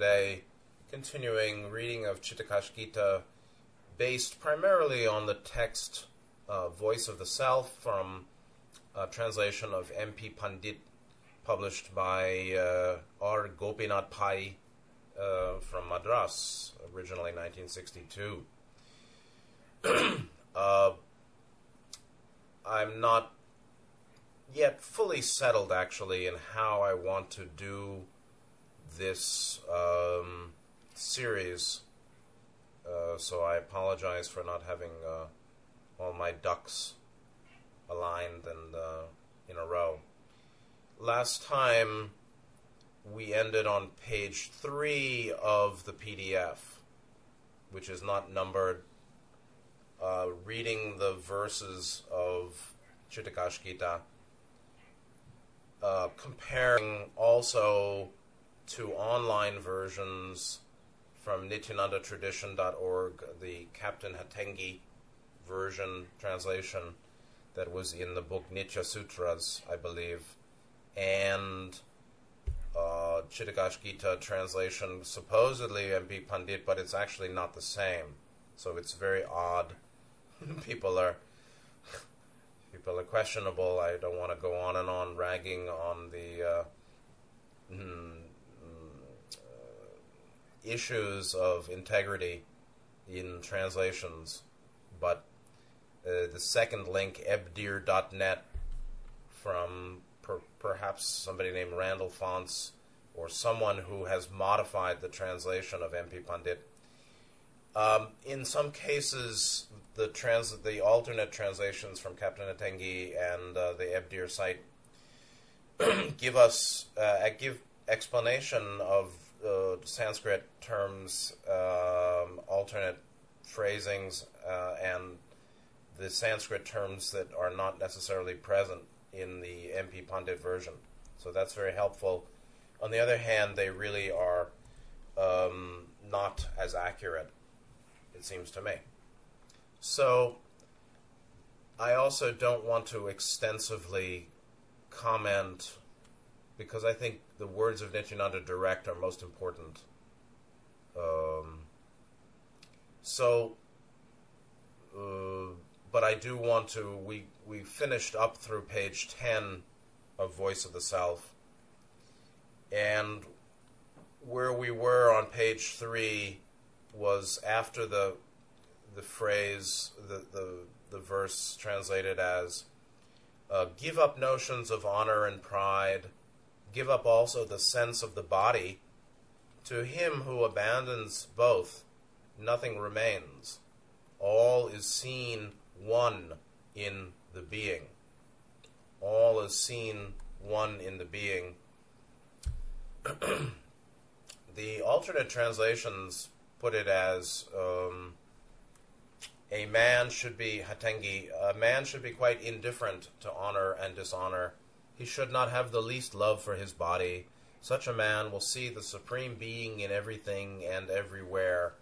today, continuing reading of Chittakash Gita, based primarily on the text uh, Voice of the Self from a translation of M.P. Pandit, published by uh, R. Gopinath Pai uh, from Madras, originally 1962. Uh, I'm not yet fully settled, actually, in how I want to do this um, series. Uh, so I apologize for not having uh, all my ducks aligned and uh, in a row. Last time we ended on page three of the PDF, which is not numbered. Uh, reading the verses of Chittakash Gita, uh, comparing also to online versions from nityanandatradition.org, the Captain Hatengdi version translation that was in the book Nitya Sutras, I believe, and uh, Gita translation, supposedly M.P. Pandit, but it's actually not the same. So it's very odd. people are people are questionable. I don't want to go on and on ragging on the uh, mm, issues of integrity in translations, but uh, the second link, ebdir.net, from per- perhaps somebody named Randall Fonts or someone who has modified the translation of MP Pandit. Um, in some cases, the trans the alternate translations from Captain Hatengdi and uh, the Ebdir site give us uh, give explanation of uh, Sanskrit terms, um, alternate phrasings, uh, and the Sanskrit terms that are not necessarily present in the MP Pandit version. So that's very helpful. On the other hand, they really are um, not as accurate, it seems to me. So I also don't want to extensively comment because I think the words of Nityananda direct are most important. Um, so, uh, but I do want to. We we finished up through page ten of Voice of the Self, and where we were on page three was after the the phrase the the, the verse translated as uh, give up notions of honor and pride give up also the sense of the body. To him who abandons both, nothing remains. All is seen one in the being. All is seen one in the being. the alternate translations put it as um, a man should be Hatengdi. A man should be quite indifferent to honor and dishonor he should not have the least love for his body. Such a man will see the Supreme Being in everything and everywhere.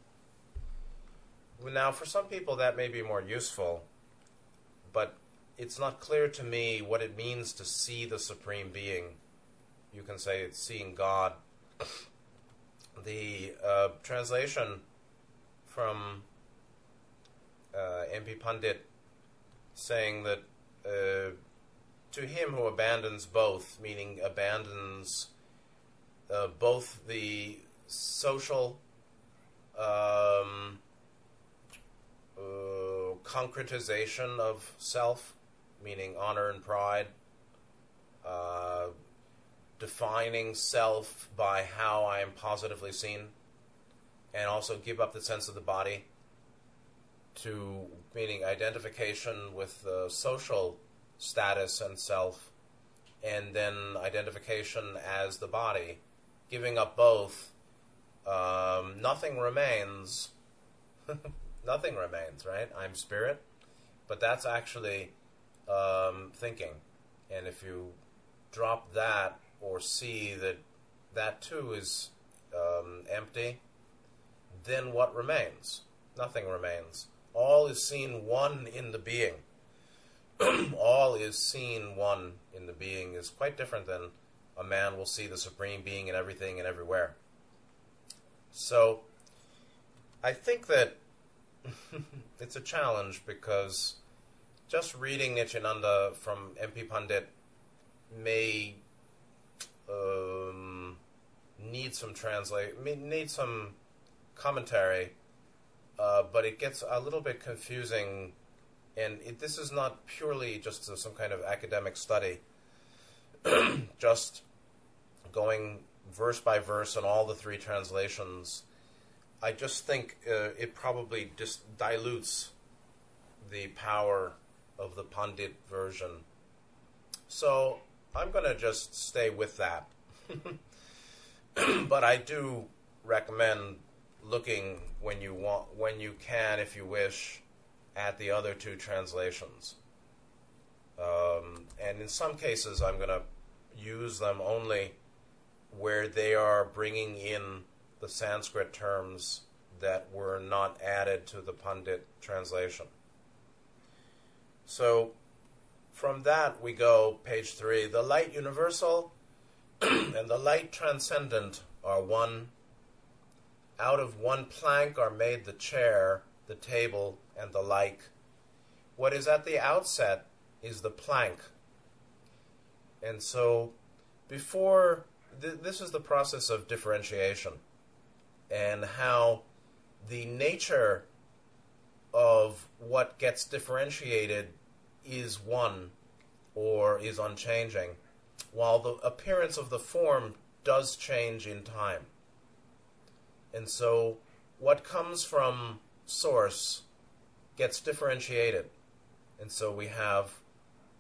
Now, for some people, that may be more useful, but it's not clear to me what it means to see the Supreme Being. You can say it's seeing God. The uh, translation from uh, MP Pandit saying that uh, to him who abandons both, meaning abandons uh, both the social um, uh, concretization of self, meaning honor and pride, uh, defining self by how I am positively seen, and also give up the sense of the body to meaning identification with the social status and self, and then identification as the body. Giving up both, um, nothing remains. nothing remains, right? I'm spirit, but that's actually um, thinking. And if you drop that or see that that too is um, empty, then what remains? Nothing remains. All is seen one in the being. all is seen one in the being is quite different than a man will see the supreme being in everything and everywhere. So I think that it's a challenge because just reading Nityananda from MP Pandit may um, need some translate, need some commentary, uh, but it gets a little bit confusing. And it, this is not purely just some kind of academic study, just going verse by verse in all the three translations. I just think uh, it probably just dilutes the power of the Pandit version. So I'm going to just stay with that. but I do recommend looking when you want, when you can, if you wish, at the other two translations. Um, and in some cases, I'm going to use them only where they are bringing in the Sanskrit terms that were not added to the Pandit translation. So from that we go, page three. The light universal and the light transcendent are one. Out of one plank are made the chair, the table, and the like. What is at the outset is the plank. And so, before th- this is the process of differentiation and how the nature of what gets differentiated is one or is unchanging, while the appearance of the form does change in time. And so what comes from source gets differentiated. And so we have,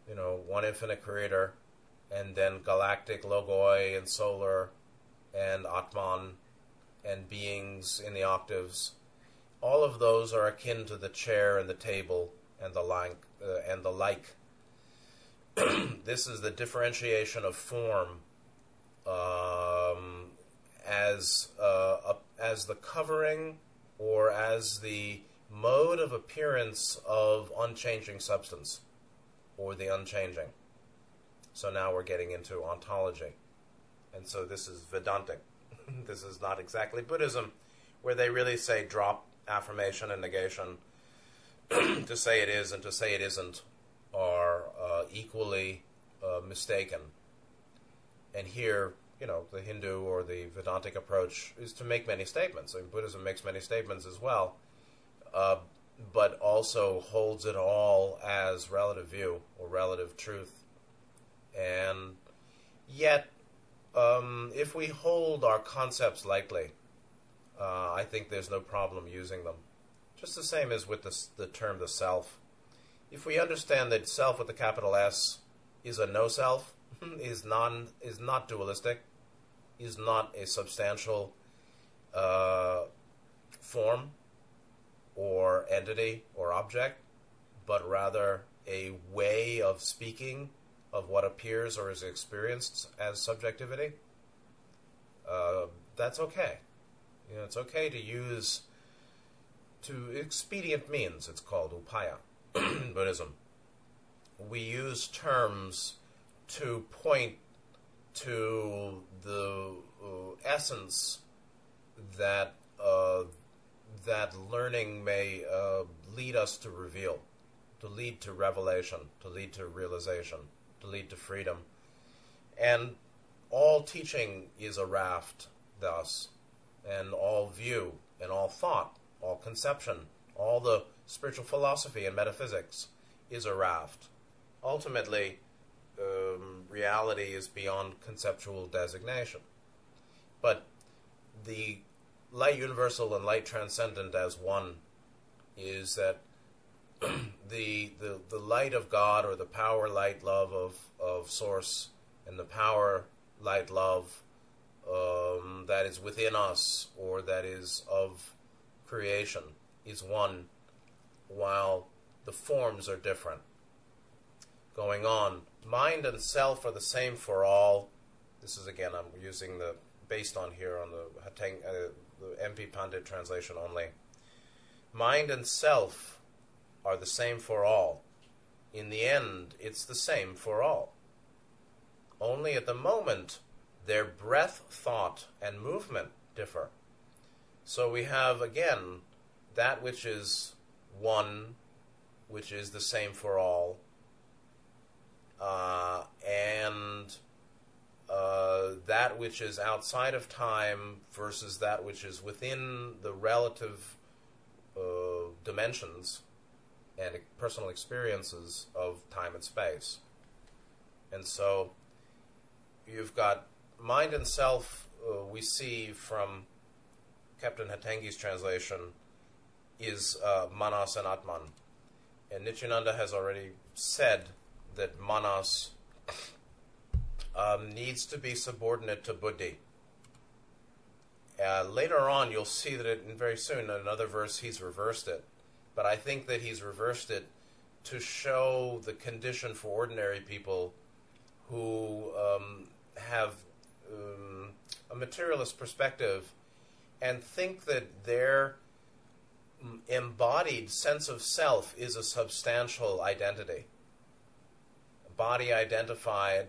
you know, one infinite creator, and then galactic logoi and solar and Atman and beings in the octaves. All of those are akin to the chair and the table and the like. Uh, and the like. this is the differentiation of form um, as uh, a, as the covering or as the mode of appearance of unchanging substance or the unchanging. So now we're getting into ontology. And so this is Vedantic. this is not exactly Buddhism, where they really say drop affirmation and negation. to say it is and to say it isn't are uh, equally uh, mistaken. And here, you know, the Hindu or the Vedantic approach is to make many statements. I mean, Buddhism makes many statements as well, uh, but also holds it all as relative view or relative truth. And yet, um, if we hold our concepts lightly, uh, I think there's no problem using them. Just the same as with the, the term the self. If we understand that self with a capital S is a no self, is non is not dualistic, is not a substantial uh, form or entity or object, but rather a way of speaking of what appears or is experienced as subjectivity, uh, that's okay. You know, it's okay to use to expedient means. It's called upaya Buddhism. We use terms to point to the uh, essence that uh, that learning may uh, lead us to reveal, to lead to revelation, to lead to realization to lead to freedom. And all teaching is a raft, thus, and all view, and all thought, all conception, all the spiritual philosophy and metaphysics is a raft. Ultimately, um, reality is beyond conceptual designation. But the light universal and light transcendent as one is that the, the the light of God or the power, light, love of of Source, and the power, light, love um, that is within us or that is of creation is one, while the forms are different. Going on, mind and self are the same for all. This is again, I'm using the based on here on the Hateng, uh, the MP Pandit translation only. Mind and self are the same for all. In the end, it's the same for all. Only at the moment, their breath, thought, and movement differ. So we have again that which is one, which is the same for all, uh, and uh, that which is outside of time versus that which is within the relative uh, dimensions and personal experiences of time and space. And so you've got mind and self, uh, we see from Captain Hatengdi's translation, is uh, Manas and Atman. And Nityananda has already said that Manas um, needs to be subordinate to Buddhi. Uh, later on, you'll see that it, very soon, in another verse, he's reversed it. But I think that he's reversed it to show the condition for ordinary people who um, have um, a materialist perspective and think that their embodied sense of self is a substantial identity. Body identified,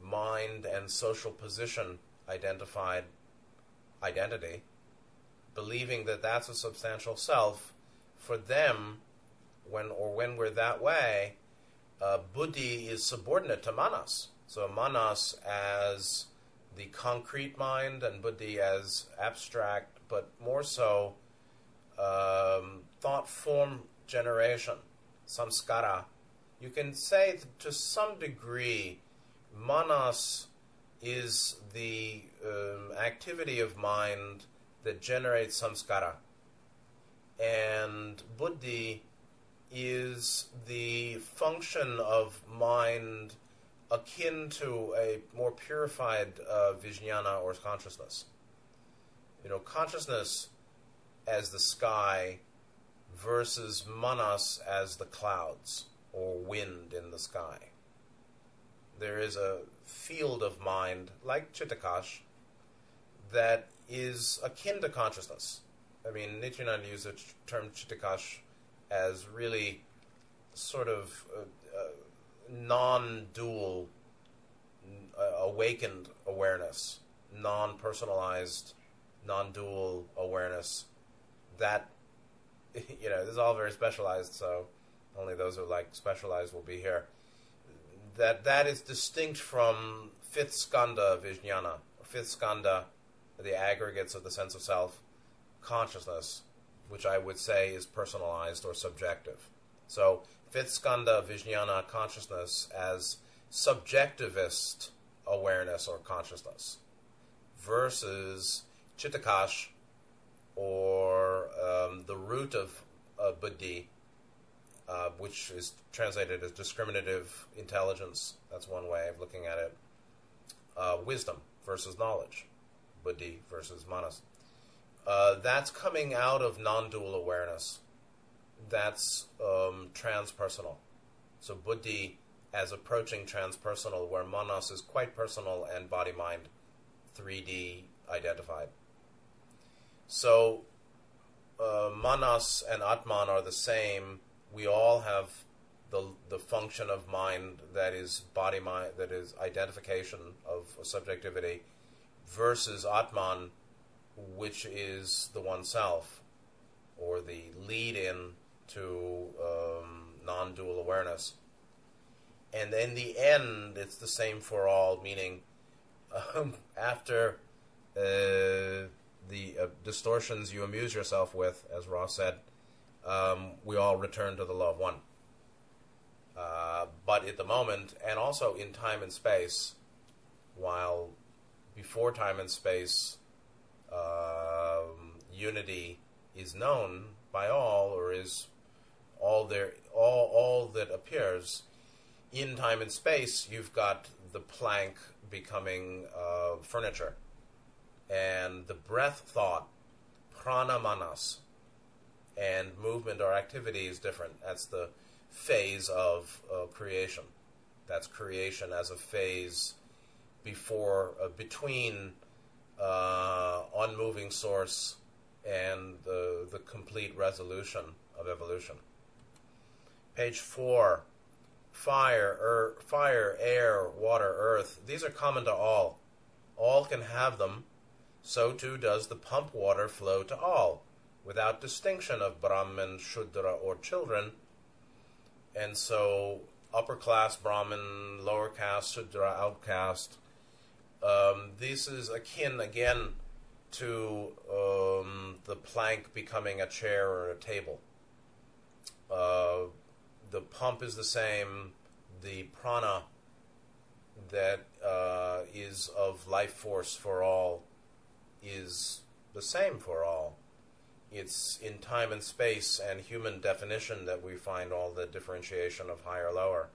mind and social position identified identity, believing that that's a substantial self, for them, when or when we're that way, uh, buddhi is subordinate to manas. So manas as the concrete mind and buddhi as abstract, but more so um, thought form generation, samskara. You can say that to some degree, manas is the um, activity of mind that generates samskara, and buddhi is the function of mind akin to a more purified uh, vijnana or consciousness. You know, consciousness as the sky versus manas as the clouds or wind in the sky. There is a field of mind, like Chittakash, that is akin to consciousness. I mean, Nityananda used the term Chittakash as really sort of non dual, awakened awareness, non personalized, non dual awareness that you know this is all very specialized, so only those who like specialized will be here. That that is distinct from fifth skanda vijnana, fifth skanda, the aggregates of the sense of self, consciousness, which I would say is personalized or subjective. So fifth skanda vijnana consciousness as subjectivist awareness or consciousness versus chittakash or um, the root of uh, buddhi, uh, which is translated as discriminative intelligence. That's one way of looking at it. Uh, wisdom versus knowledge, buddhi versus manas. Uh, that's coming out of non-dual awareness. That's um, transpersonal. So buddhi as approaching transpersonal, where manas is quite personal and body-mind, 3D identified. So, uh, manas and atman are the same. We all have the the function of mind that is body mind that is identification of subjectivity versus atman, which is the one self or the lead in to um, non-dual awareness. And in the end, it's the same for all, meaning um, after. Uh, the uh, distortions you amuse yourself with, as Ross said, um, we all return to the of one. Uh, but at the moment, and also in time and space, while before time and space, um, unity is known by all, or is all there, all all that appears in time and space. You've got the plank becoming uh, furniture and the breath thought, prana manas, and movement or activity is different. That's the phase of creation. That's creation as a phase before, uh, between uh, unmoving source and the, the complete resolution of evolution. Page four, fire, er, fire, air, water, earth. These are common to all. All can have them so too does the pump water flow to all, without distinction of Brahmin, Shudra, or children. And so, upper class Brahmin, lower caste, Shudra, outcast, um, this is akin again to um, the plank becoming a chair or a table. Uh, the pump is the same, the prana that uh, is of life force for all is the same for all. It's in time and space and human definition that we find all the differentiation of higher lower.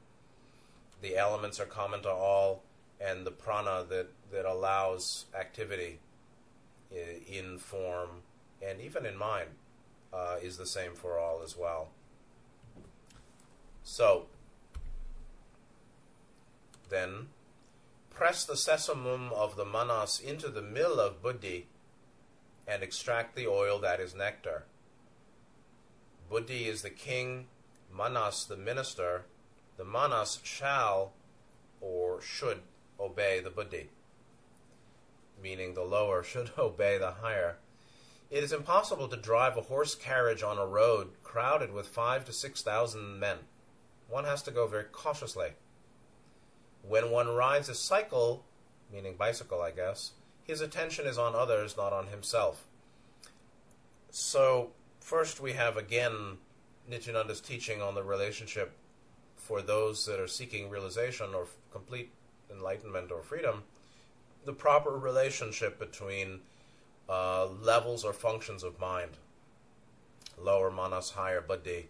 The elements are common to all, and the prana that, that allows activity in form and even in mind uh, is the same for all as well. So, then, press the sesamum of the manas into the mill of buddhi and extract the oil that is nectar. Buddhi is the king, manas the minister. The manas shall or should obey the buddhi, meaning the lower should obey the higher. It is impossible to drive a horse carriage on a road crowded with five to six thousand men. One has to go very cautiously. When one rides a cycle, meaning bicycle, I guess, his attention is on others, not on himself. So, first we have again Nityananda's teaching on the relationship for those that are seeking realization or complete enlightenment or freedom, the proper relationship between uh, levels or functions of mind, lower manas, higher buddhi,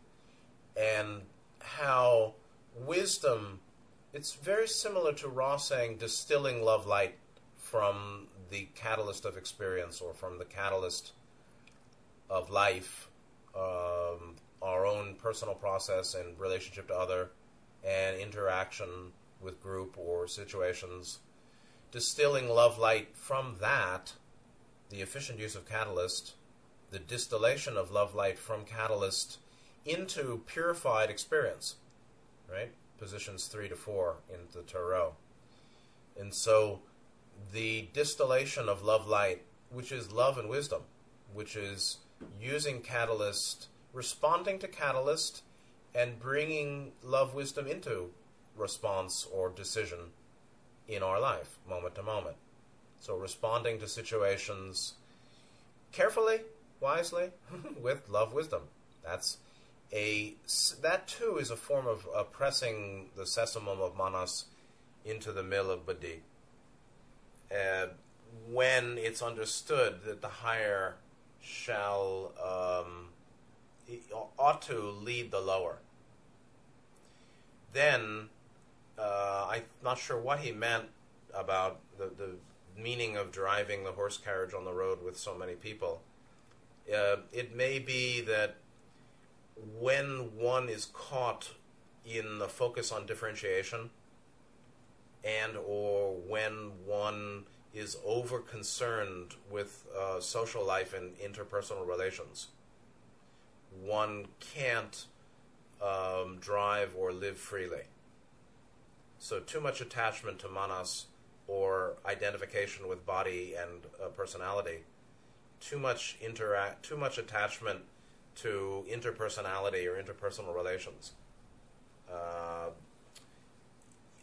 and how wisdom it's very similar to Ra saying distilling love light from the catalyst of experience or from the catalyst of life, um, our own personal process and relationship to other, and interaction with group or situations. Distilling love light from that, the efficient use of catalyst, the distillation of love light from catalyst into purified experience, right? positions three to four in the Tarot. And so the distillation of love light, which is love and wisdom, which is using catalyst, responding to catalyst, and bringing love wisdom into response or decision in our life, moment to moment. So responding to situations carefully, wisely, with love wisdom. That's a that too is a form of uh, pressing the sesamum of manas into the mill of buddhi. Uh, when it's understood that the higher shall um, ought to lead the lower, then uh, I'm not sure what he meant about the, the meaning of driving the horse carriage on the road with so many people. Uh, it may be that when one is caught in the focus on differentiation and or when one is over concerned with uh, social life and interpersonal relations one can't um, drive or live freely. So too much attachment to manas or identification with body and uh, personality too much interact too much attachment to interpersonality or interpersonal relations uh,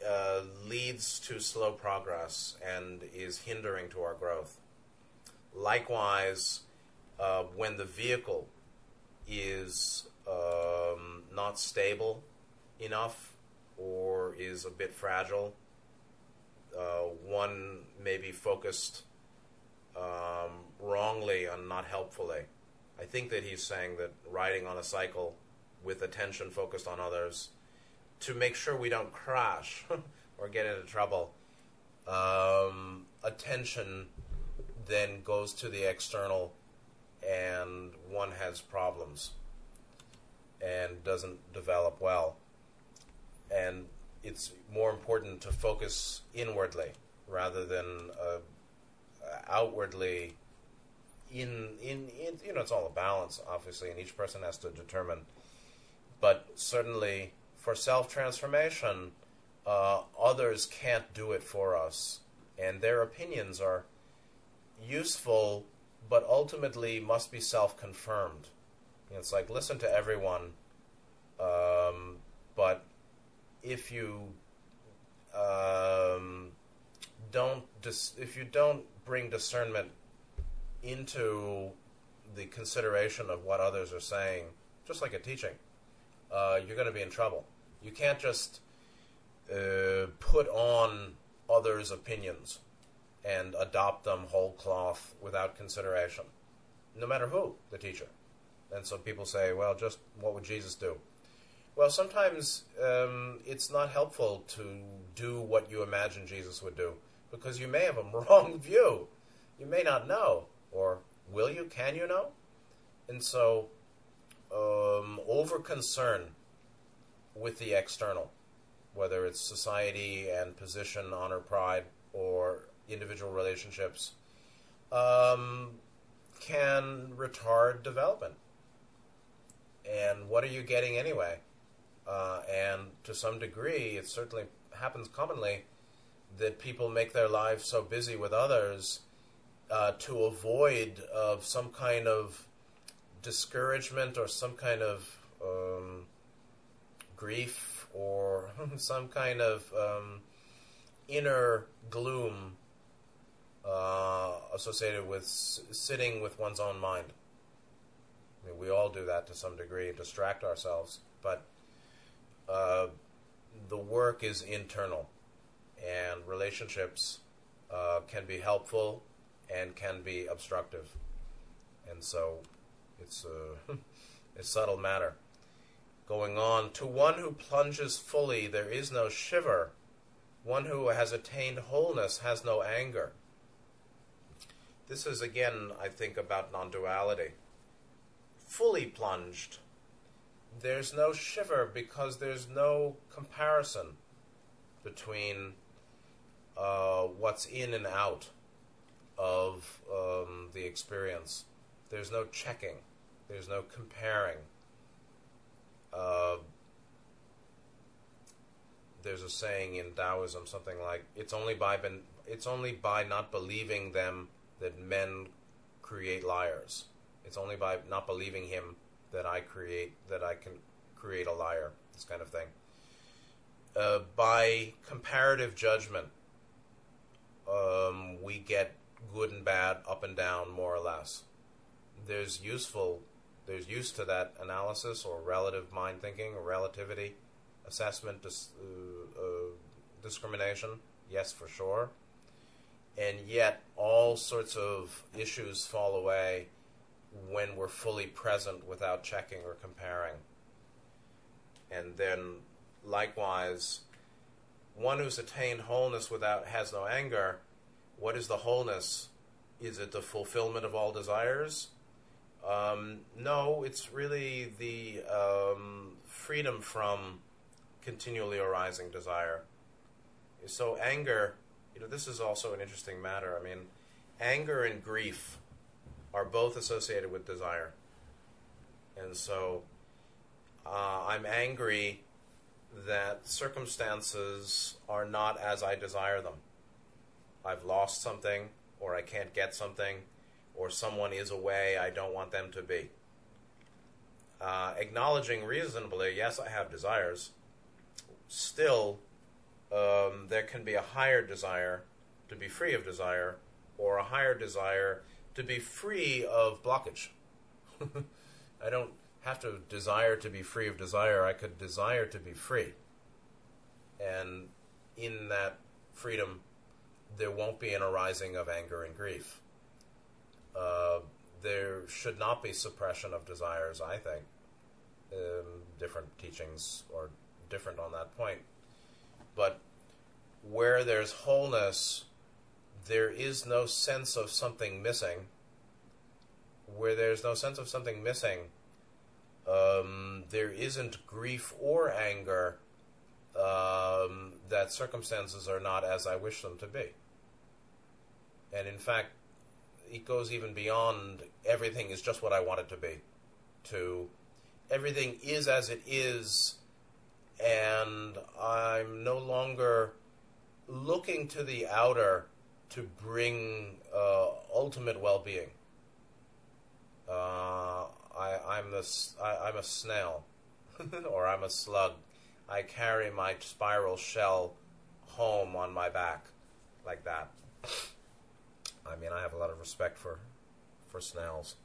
uh, leads to slow progress and is hindering to our growth. Likewise, uh, when the vehicle is um, not stable enough or is a bit fragile, uh, one may be focused um, wrongly and not helpfully. I think that he's saying that riding on a cycle with attention focused on others to make sure we don't crash or get into trouble. Um, attention then goes to the external, and one has problems and doesn't develop well. And it's more important to focus inwardly rather than uh, outwardly in, in, in you know it's all a balance obviously and each person has to determine but certainly for self transformation uh, others can't do it for us and their opinions are useful, but ultimately must be self-confirmed. It's like listen to everyone, um, but if you um, don't dis- if you don't bring discernment into the consideration of what others are saying, just like a teaching, uh, you're going to be in trouble. You can't just uh, put on others' opinions and adopt them whole cloth without consideration, no matter who the teacher. And so people say, well, just what would Jesus do? Well, sometimes um, it's not helpful to do what you imagine Jesus would do because you may have a wrong view. You may not know, or will you? Can you know? And so, um, over concern with the external, whether it's society and position, honor, pride, or individual relationships, um, can retard development. And what are you getting anyway? Uh, and to some degree, it certainly happens commonly that people make their lives so busy with others uh, to avoid of some kind of discouragement or some kind of um, grief or some kind of um, inner gloom uh, associated with s- sitting with one's own mind. I mean, we all do that to some degree, distract ourselves, but uh, the work is internal, and relationships uh, can be helpful and can be obstructive, and so it's a, a subtle matter. Going on, to one who plunges fully, there is no shiver. One who has attained wholeness has no anger. This is again, I think, about non duality. Fully plunged, there's no shiver because there's no comparison between uh, what's in and out of um, the experience. There's no checking, there's no comparing. Uh, there's a saying in Taoism, something like, "It's only by ben, it's only by not believing them that men create liars. It's only by not believing him that I create that I can create a liar. This kind of thing. Uh, by comparative judgment, um, we get good and bad, up and down, more or less. There's useful, there's use to that analysis or relative mind thinking or relativity assessment, dis, uh, uh, discrimination. Yes, for sure. And yet, all sorts of issues fall away when we're fully present without checking or comparing. And then, likewise, one who's attained wholeness without has no anger. What is the wholeness? Is it the fulfillment of all desires? Um, no, it's really the um, freedom from continually arising desire. So anger, you know, this is also an interesting matter. I mean, anger and grief are both associated with desire. And so uh, I'm angry that circumstances are not as I desire them. I've lost something, or I can't get something, or someone is away I don't want them to be. Uh, acknowledging reasonably, yes, I have desires. Still, um, there can be a higher desire to be free of desire, or a higher desire to be free of blockage. I don't have to desire to be free of desire. I could desire to be free. And in that freedom, there won't be an arising of anger and grief. Uh, there should not be suppression of desires, I think. Um, different teachings are different on that point. But where there's wholeness, there is no sense of something missing. Where there's no sense of something missing, um, there isn't grief or anger um, that circumstances are not as I wish them to be. And in fact, it goes even beyond everything is just what I want it to be, to everything is as it is, and I'm no longer looking to the outer to bring uh, ultimate well-being. Uh, I, I'm this. I'm a snail, or I'm a slug. I carry my spiral shell home on my back, like that. I mean, I have a lot of respect for for snails.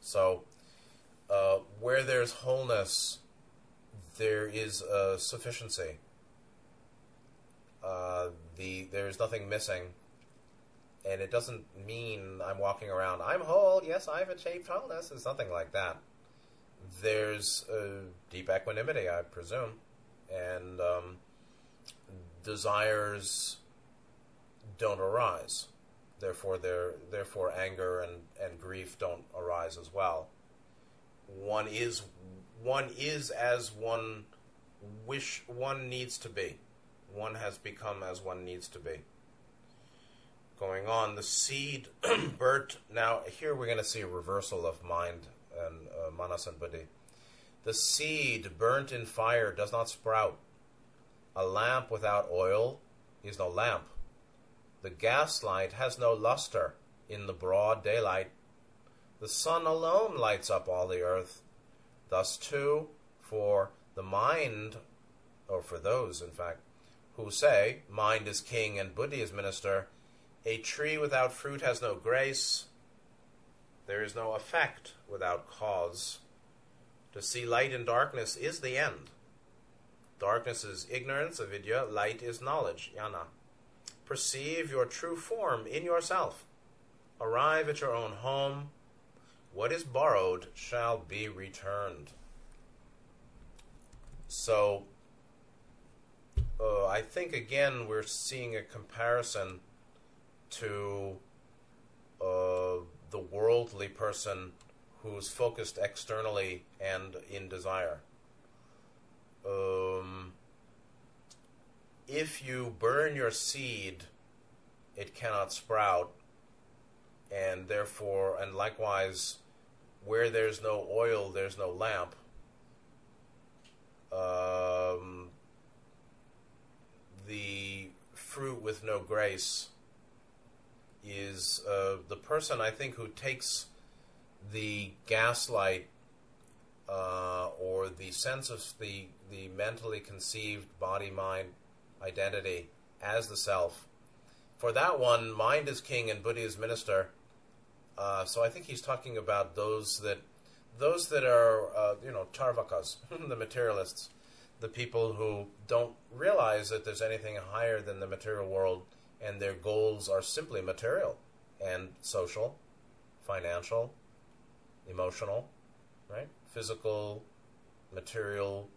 So, uh, where there's wholeness, there is a sufficiency. Uh, the there's nothing missing, and it doesn't mean I'm walking around. I'm whole. Yes, I've achieved wholeness. It's nothing like that. There's a deep equanimity, I presume, and um, desires don't arise. Therefore, there, therefore, anger and, and grief don't arise as well. One is one is as one wish one needs to be. One has become as one needs to be. Going on, the seed burnt. Now, here we're going to see a reversal of mind and uh, manas and buddhi. The seed burnt in fire does not sprout. A lamp without oil is no lamp. The gaslight has no luster in the broad daylight. The sun alone lights up all the earth. Thus, too, for the mind, or for those, in fact, who say, Mind is king and buddhi is minister, a tree without fruit has no grace. There is no effect without cause. To see light in darkness is the end. Darkness is ignorance, avidya, light is knowledge, jnana. Perceive your true form in yourself. Arrive at your own home. What is borrowed shall be returned. So, uh, I think again we're seeing a comparison to uh, the worldly person who's focused externally and in desire. Um, if you burn your seed, it cannot sprout, and therefore, and likewise, where there's no oil, there's no lamp. Um, the fruit with no grace is uh, the person I think who takes the gaslight uh, or the sense of the the mentally conceived body mind identity as the self. For that one, mind is king and buddhi is minister. Uh, so I think he's talking about those that those that are uh, you know charvakas, the materialists, the people who don't realize that there's anything higher than the material world, and their goals are simply material and social, financial, emotional, right? Physical, material,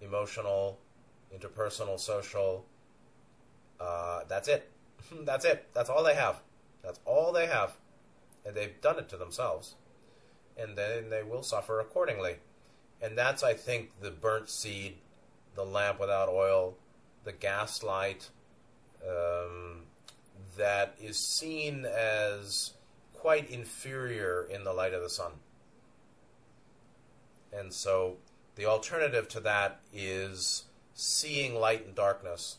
emotional, interpersonal, social. Uh, that's it. that's it. That's all they have. That's all they have. And they've done it to themselves. And then they will suffer accordingly. And that's, I think, the burnt seed, the lamp without oil, the gaslight, um, that is seen as quite inferior in the light of the sun. And so the alternative to that is seeing light and darkness,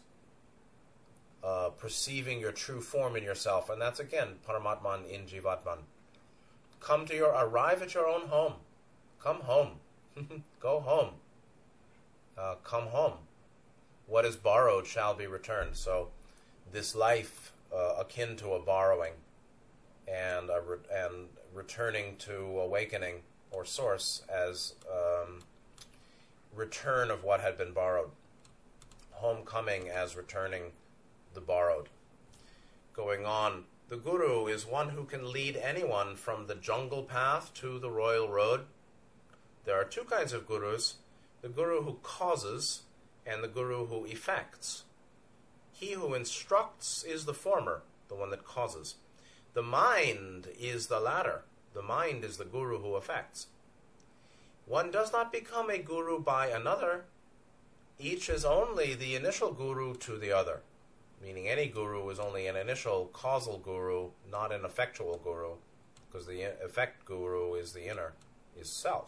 uh, perceiving your true form in yourself, and that's again Paramatman in Jivatman. Come to your, arrive at your own home. Come home. Go home. Uh, come home. What is borrowed shall be returned. So, this life uh, akin to a borrowing, and a re- and returning to awakening or source as um, return of what had been borrowed homecoming as returning the borrowed. Going on, the guru is one who can lead anyone from the jungle path to the royal road. There are two kinds of gurus the guru who causes and the guru who effects. He who instructs is the former, the one that causes. The mind is the latter. The mind is the guru who affects. One does not become a guru by another, each is only the initial guru to the other, meaning any guru is only an initial causal guru, not an effectual guru, because the effect guru is the inner, is self.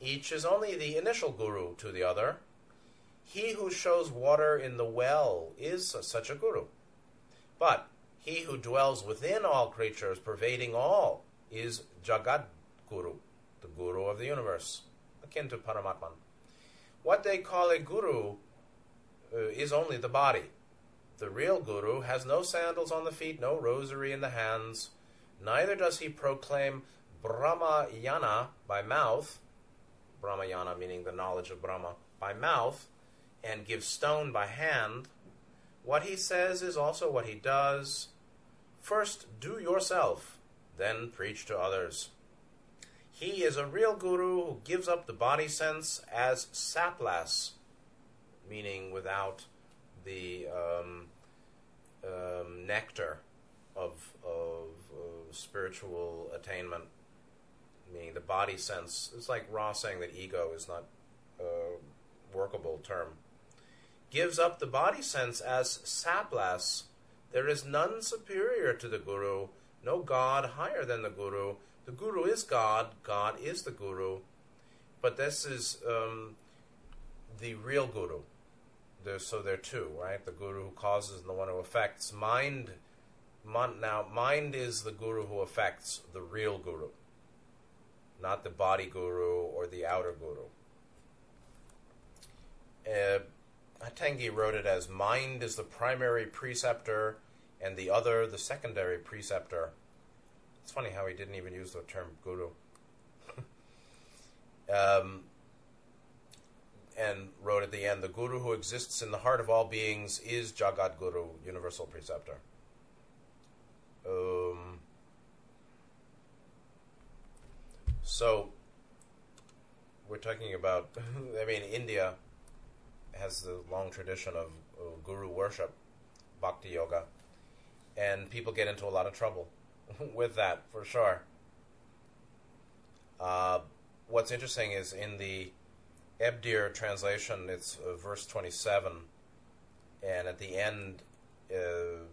Each is only the initial guru to the other. He who shows water in the well is such a guru. But He who dwells within all creatures, pervading all, is Jagat Guru, the Guru of the universe, akin to Paramatman. What they call a Guru uh, is only the body. The real Guru has no sandals on the feet, no rosary in the hands, neither does he proclaim Brahmajnana by mouth, Brahmajnana meaning the knowledge of Brahma, by mouth, and give stone by hand. What he says is also what he does. First, do yourself, then preach to others. He is a real guru who gives up the body sense as saplas, meaning without the um, um, nectar of, of, spiritual attainment, meaning the body sense. It's like Ra saying that ego is not a workable term. Gives up the body sense as saplas. There is none superior to the Guru, no God higher than the Guru. The Guru is God, God is the Guru. But this is um, the real Guru. So there are two, right? The Guru who causes and the one who affects. Mind, mon, now, mind is the Guru who affects the real Guru, not the body Guru or the outer Guru. Uh, wrote it as mind is the primary preceptor and the other the secondary preceptor. It's funny how he didn't even use the term guru. um, and wrote at the end the guru who exists in the heart of all beings is Jagat Guru, universal preceptor. Um, so, we're talking about, I mean, India has the long tradition of guru worship, bhakti yoga, and people get into a lot of trouble with that for sure. Uh, what's interesting is in the Ebdir translation, it's uh, verse 27, and at the end, uh,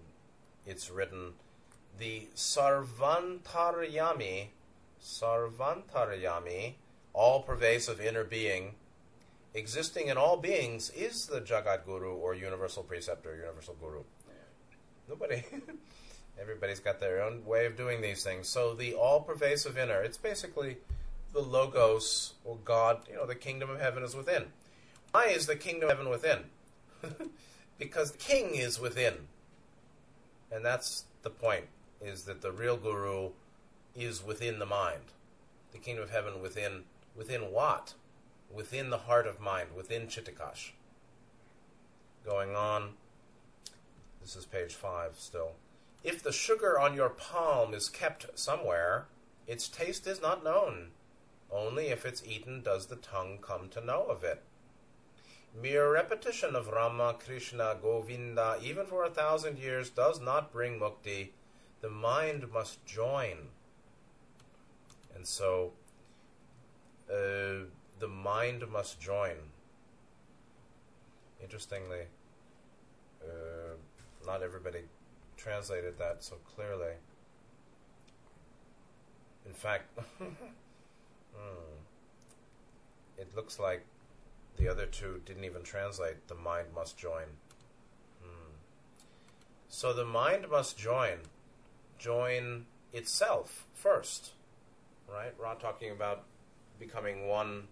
it's written, the Sarvantaryami, Sarvantaryami, all pervasive inner being, existing in all beings, is the Jagat Guru or universal preceptor, universal Guru. Nobody. Everybody's got their own way of doing these things. So the all-pervasive inner, it's basically the logos or God, you know, the kingdom of heaven is within. Why is the kingdom of heaven within? because the king is within. And that's the point, is that the real guru is within the mind. The kingdom of heaven within within what? Within the heart of mind, within Chidakash. Going on. This is page five still. If the sugar on your palm is kept somewhere, its taste is not known. Only if it's eaten does the tongue come to know of it. Mere repetition of Rama, Krishna, Govinda, even for a thousand years, does not bring mukti. The mind must join. And so, uh, the mind must join. Interestingly, uh, not everybody translated that so clearly. In fact, hmm, it looks like the other two didn't even translate the mind must join. Hmm. So the mind must join, join itself first, right? Ra talking about becoming one.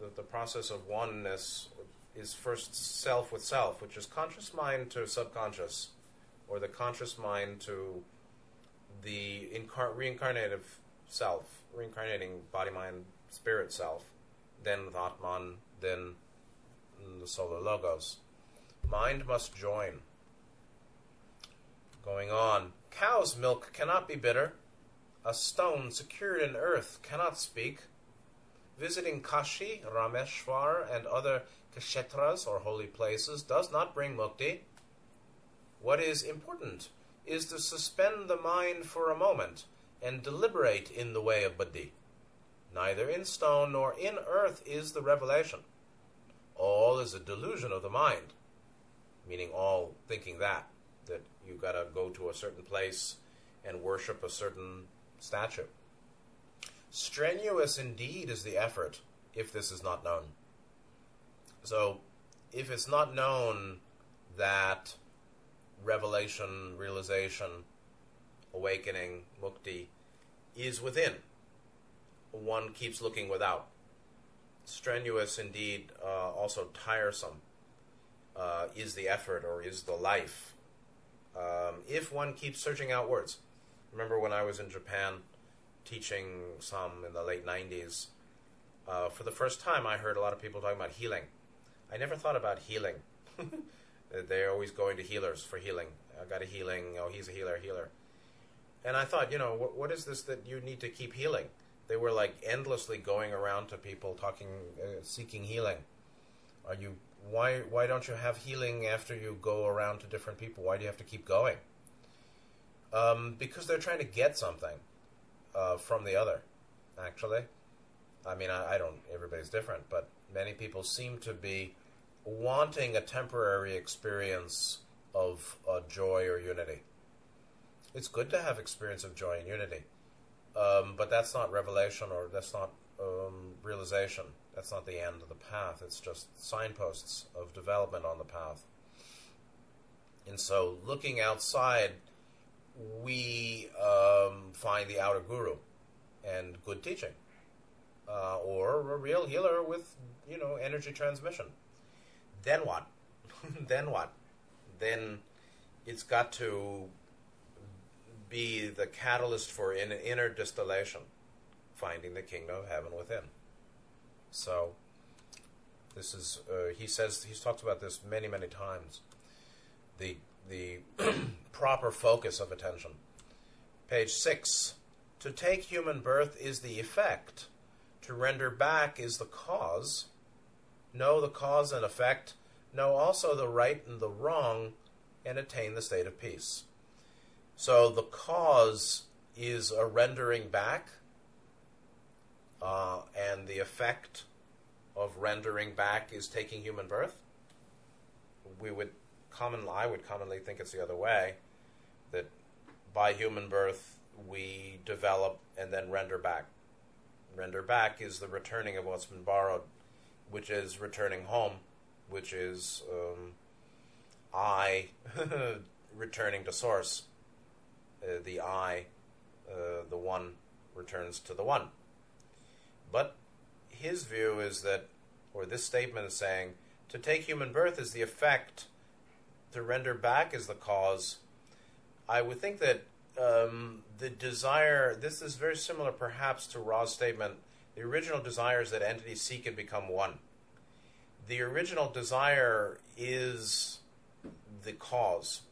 The, the process of oneness is first self with self, which is conscious mind to subconscious, or the conscious mind to the incar- reincarnative self, reincarnating body, mind, spirit self, then with Atman, then the solar logos. Mind must join. Going on, cow's milk cannot be bitter. A stone secured in earth cannot speak. Visiting Kashi, Rameshwar, and other kshetras or holy places does not bring mukti. What is important is to suspend the mind for a moment and deliberate in the way of buddhi. Neither in stone nor in earth is the revelation. All is a delusion of the mind, meaning all thinking that, that you gotta go to a certain place and worship a certain statue. Strenuous indeed is the effort if this is not known. So, if it's not known that revelation, realization, awakening, mukti, is within. One keeps looking without. Strenuous, indeed, uh, also tiresome, uh, is the effort or is the life. Um, if one keeps searching outwards. Remember when I was in Japan teaching some in the late 90s, uh, for the first time I heard a lot of people talking about healing. I never thought about healing. They're always going to healers for healing. I got a healing. Oh, he's a healer, healer. And I thought, you know, what, what is this that you need to keep healing? They were like endlessly going around to people, talking, uh, seeking healing. Are you? Why? Why don't you have healing after you go around to different people? Why do you have to keep going? Um, because they're trying to get something uh, from the other. Actually, I mean, I, I don't. Everybody's different, but many people seem to be wanting a temporary experience of uh, joy or unity. It's good to have experience of joy and unity, um, but that's not revelation or that's not um, realization. That's not the end of the path. It's just signposts of development on the path. And so, looking outside, we um, find the outer guru and good teaching, uh, or a real healer with you know energy transmission then what? then what? Then it's got to be the catalyst for in, inner distillation, finding the kingdom of heaven within. So, this is uh, he says he's talked about this many many times. The the proper focus of attention. Page six. To take human birth is the effect. To render back is the cause know the cause and effect, know also the right and the wrong, and attain the state of peace. So the cause is a rendering back, uh, and the effect of rendering back is taking human birth. We would commonly, I would commonly think it's the other way, that by human birth we develop and then render back. Render back is the returning of what's been borrowed which is returning home, which is um, I returning to source. Uh, the I, uh, the one, returns to the one. But his view is that, or this statement is saying, to take human birth is the effect, to render back is the cause. I would think that um, the desire, this is very similar perhaps to Ra's statement the original desire is that entities seek and become one. The original desire is the cause.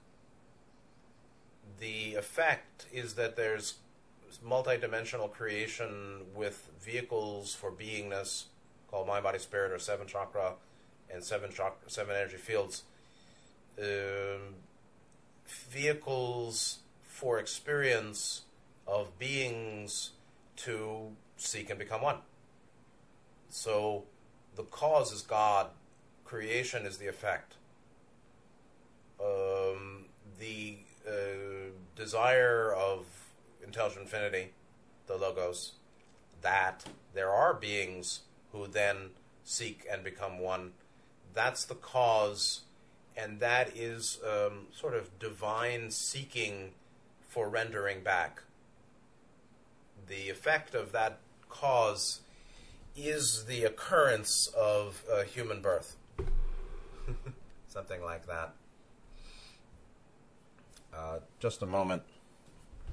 The effect is that there's multidimensional creation with vehicles for beingness called mind, body, spirit, or seven chakra and seven chakra, seven energy fields. Um, vehicles for experience of beings to seek and become one. So the cause is God, creation is the effect. Um, the uh, desire of intelligent infinity, the logos, that there are beings who then seek and become one. That's the cause, and that is um, sort of divine seeking for rendering back. The effect of that cause is the occurrence of a human birth. Something like that. Uh, just a moment.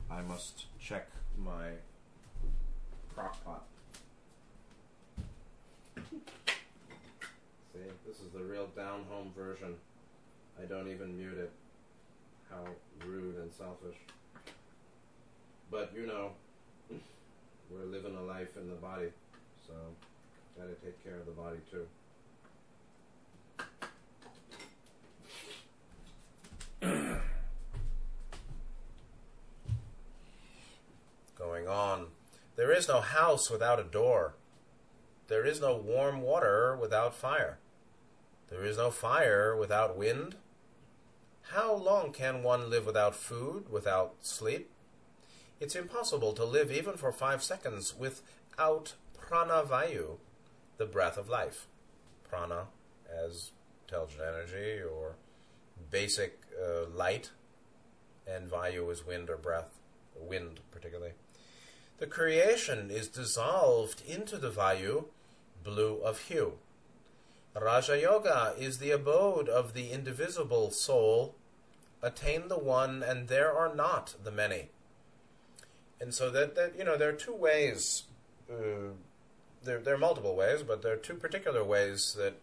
I must check my crock pot. See, this is the real down home version. I don't even mute it. How rude and selfish. But you know, we're living a life in the body, so gotta take care of the body too. Going on. There is no house without a door. There is no warm water without fire. There is no fire without wind. How long can one live without food, without sleep? It's impossible to live even for five seconds without pranavayu, the breath of life. Prana as intelligent energy or basic uh, light, and vayu is wind or breath, wind particularly. The creation is dissolved into the vayu, blue of hue. Raja Yoga is the abode of the indivisible soul. Attain the one, and there are not the many. And so that, that you know, there are two ways. Uh, there, there are multiple ways, but there are two particular ways that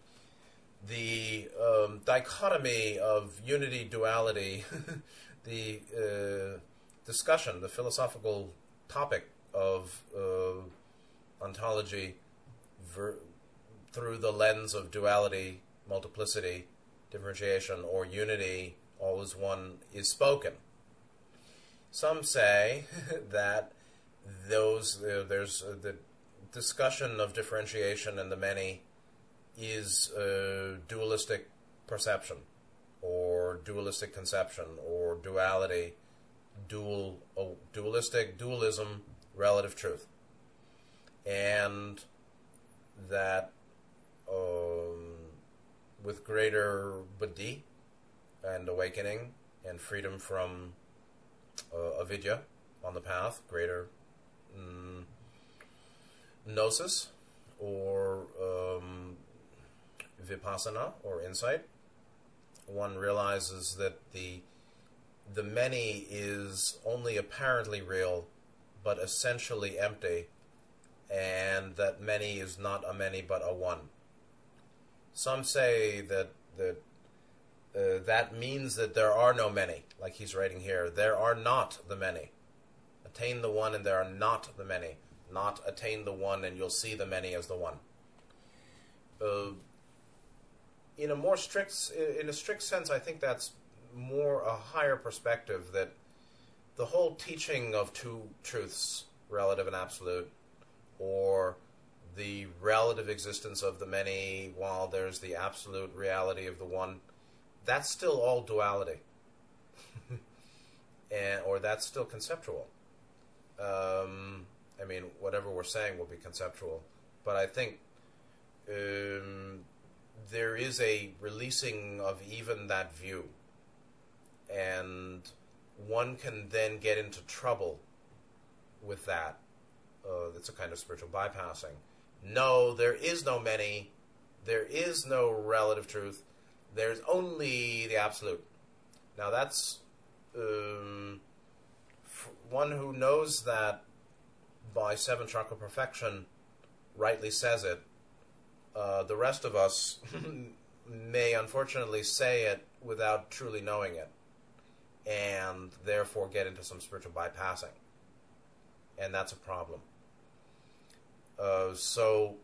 the um, dichotomy of unity duality, the uh, discussion, the philosophical topic of uh, ontology ver- through the lens of duality, multiplicity, differentiation, or unity, all as one, is spoken. Some say that those uh, there's uh, the discussion of differentiation and the many is a dualistic perception or dualistic conception or duality, dual, oh, dualistic dualism, relative truth, and that um, with greater buddhi and awakening and freedom from uh, avidya on the path, greater mm, gnosis or um, vipassana or insight, one realizes that the the many is only apparently real, but essentially empty, and that many is not a many but a one. Some say that that uh, that means that there are no many, like he's writing here. There are not the many. Attain the one, and there are not the many. Not attain the one, and you'll see the many as the one. Uh, in a more strict, in a strict sense, I think that's more a higher perspective that the whole teaching of two truths, relative and absolute, or the relative existence of the many while there's the absolute reality of the one, that's still all duality. and or that's still conceptual. Um, I mean, whatever we're saying will be conceptual, but I think um, there is a releasing of even that view, and one can then get into trouble with that. Uh, that's a kind of spiritual bypassing. No, there is no many. There is no relative truth. There's only the absolute. Now that's um, one who knows that by seven chakra perfection rightly says it uh, the rest of us may unfortunately say it without truly knowing it, and therefore get into some spiritual bypassing. And that's a problem. Uh, so,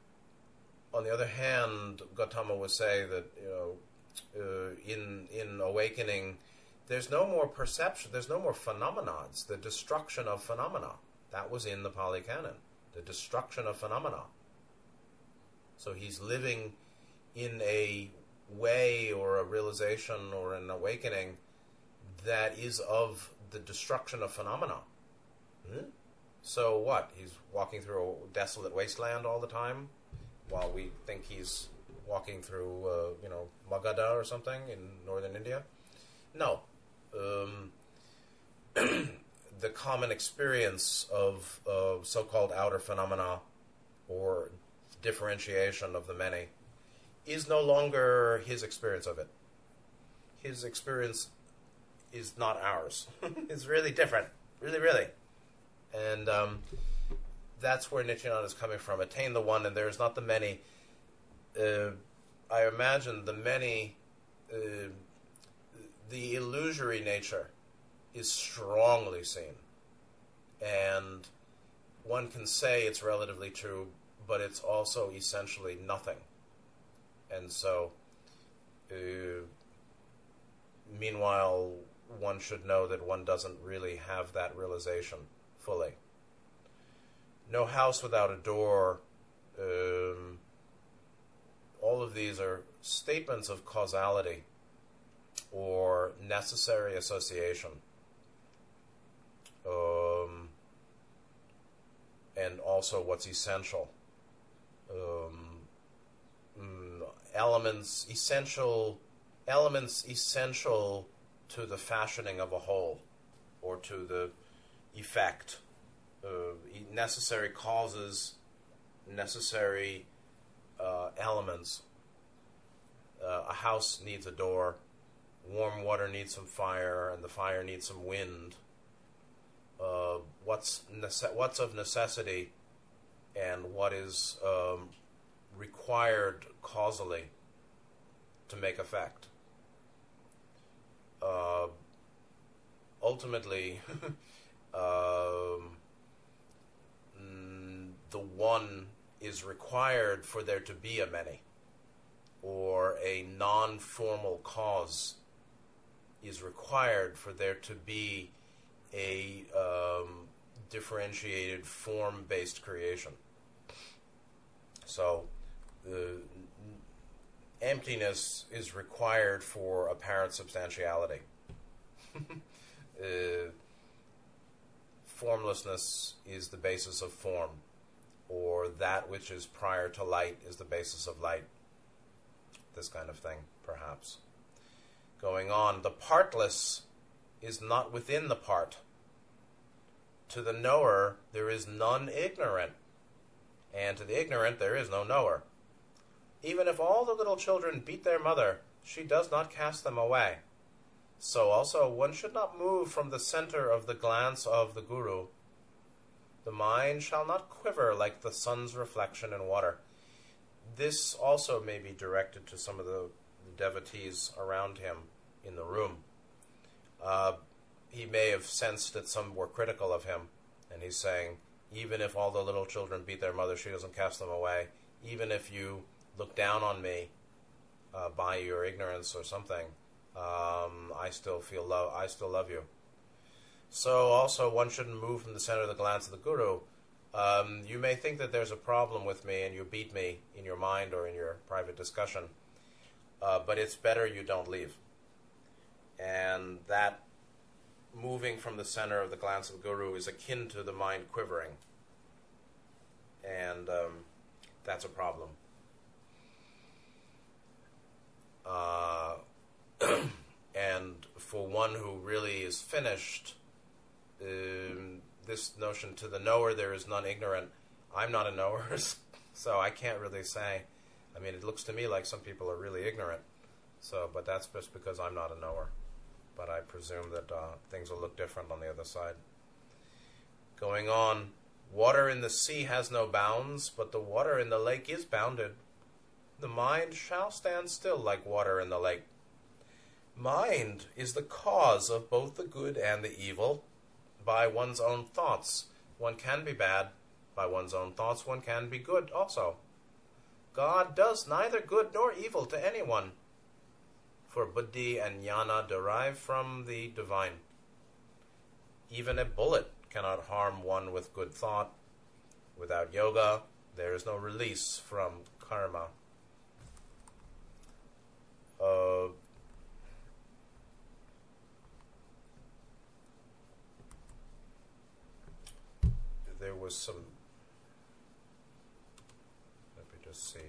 on the other hand, Gautama would say that you know, uh, in in awakening, there's no more perception, there's no more phenomena. It's the destruction of phenomena. That was in the Pali Canon. The destruction of phenomena. So he's living in a way or a realization or an awakening that is of the destruction of phenomena. Hmm? So what? He's walking through a desolate wasteland all the time, while we think he's walking through, uh, you know, Magadha or something in northern India. No, um, the common experience of uh, so-called outer phenomena or differentiation of the many is no longer his experience of it. His experience is not ours. it's really different. Really, really. And um, that's where Nityananda is coming from. Attain the one, and there is not the many. Uh, I imagine the many, uh, the illusory nature is strongly seen. And one can say it's relatively true but it's also essentially nothing. And so, uh, meanwhile, one should know that one doesn't really have that realization fully. No house without a door. Um, all of these are statements of causality or necessary association. Um, and also what's essential um, mm, elements essential elements essential to the fashioning of a whole or to the effect. Uh, necessary causes, necessary uh, elements. Uh, a house needs a door, warm water needs some fire, and the fire needs some wind. Uh, what's nece- what's of necessity, and what is um, required causally to make effect. Uh, ultimately, um, the one is required for there to be a many, or a non formal cause is required for there to be a um, differentiated form based creation. So, the emptiness is required for apparent substantiality. uh, formlessness is the basis of form, or that which is prior to light is the basis of light. This kind of thing, perhaps. Going on, the partless is not within the part. To the knower, there is none ignorant, and to the ignorant, there is no knower. Even if all the little children beat their mother, she does not cast them away. So also, one should not move from the center of the glance of the Guru. The mind shall not quiver like the sun's reflection in water. This also may be directed to some of the devotees around him in the room. Uh, he may have sensed that some were critical of him, and he's saying, even if all the little children beat their mother, she doesn't cast them away. Even if you look down on me uh, by your ignorance or something, um, I still feel love. I still love you. So also, one shouldn't move from the center of the glance of the guru. Um, you may think that there's a problem with me, and you beat me in your mind or in your private discussion, uh, but it's better you don't leave. And that moving from the center of the glance of the guru is akin to the mind quivering, and um, that's a problem. Uh, and for one who really is finished, um, this notion to the knower there is none ignorant. I'm not a knower, so I can't really say. I mean, it looks to me like some people are really ignorant. So, but that's just because I'm not a knower. But I presume that uh, things will look different on the other side. Going on, water in the sea has no bounds, but the water in the lake is bounded. The mind shall stand still like water in the lake. Mind is the cause of both the good and the evil. By one's own thoughts, one can be bad. By one's own thoughts, one can be good also. God does neither good nor evil to anyone, for buddhi and jnana derive from the divine. Even a bullet cannot harm one with good thought. Without yoga, there is no release from karma. Uh, there was some. Let me just see.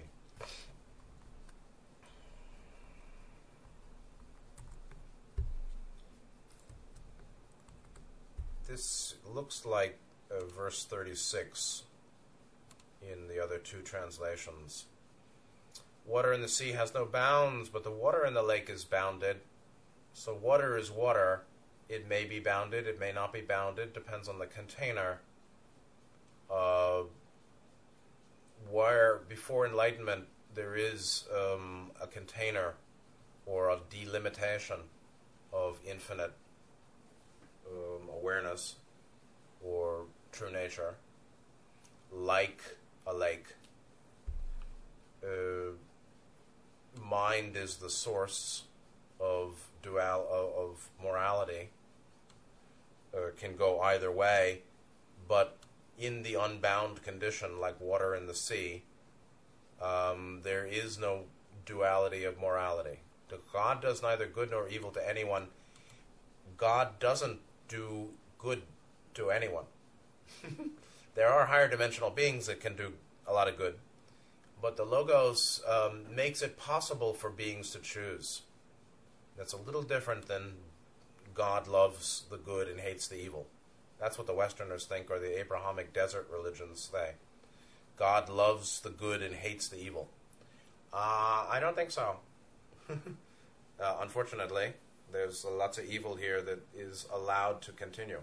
This looks like uh, verse 36 in the other two translations. Water in the sea has no bounds, but the water in the lake is bounded. So water is water. It may be bounded, it may not be bounded, depends on the container. Uh, where before enlightenment there is um, a container or a delimitation of infinite um, awareness or true nature, like a lake. Uh, mind is the source of dual of morality. Uh, can go either way, but in the unbound condition, like water in the sea, um, there is no duality of morality. God does neither good nor evil to anyone. God doesn't do good to anyone. there are higher dimensional beings that can do a lot of good, but the Logos um, makes it possible for beings to choose. That's a little different than God loves the good and hates the evil. That's what the Westerners think, or the Abrahamic desert religions say. God loves the good and hates the evil. Uh, I don't think so. uh, unfortunately, there's lots of evil here that is allowed to continue.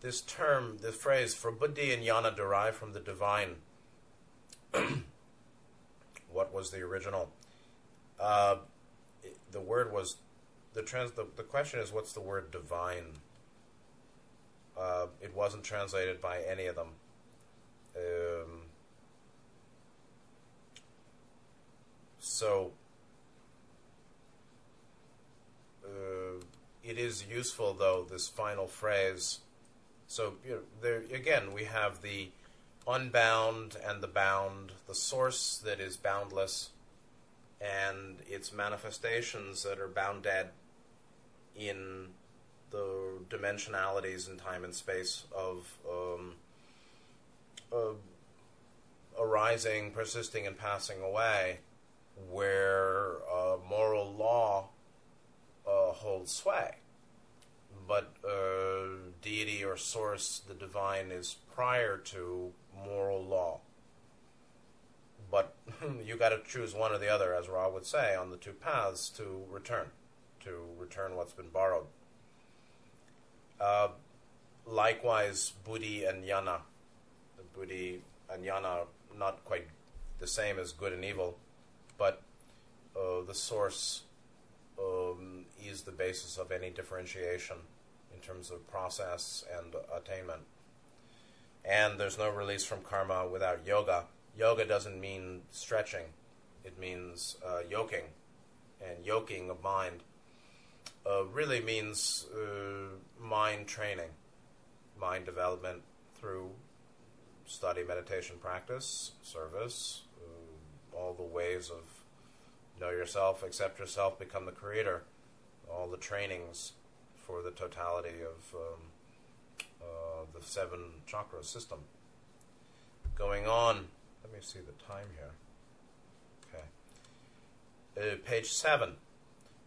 This term, the phrase for buddhi and jnana derive from the divine. what was the original? Uh, the word was the trans. The, the question is, what's the word divine? Uh, it wasn't translated by any of them. Um, so uh, it is useful, though, this final phrase. So you know, there again, we have the unbound and the bound, the source that is boundless, and its manifestations that are bounded in the dimensionalities in time and space of um, uh, arising, persisting, and passing away, where uh, moral law uh, holds sway. But uh, deity or source, the divine, is prior to moral law. But you got to choose one or the other, as Ra would say, on the two paths to return, to return what's been borrowed. Uh, likewise, Buddhi and. The Buddhi and Jnana not quite the same as good and evil, but uh, the source um, is the basis of any differentiation in terms of process and attainment. And there's no release from karma without yoga. Yoga doesn't mean stretching, it means uh, yoking. And yoking of mind uh, really means uh, mind training, mind development through study, meditation, practice, service, uh, all the ways of know yourself, accept yourself, become the creator, all the trainings for the totality of um, uh, the seven chakra system. Going on, let me see the time here. Okay. Uh, page 7.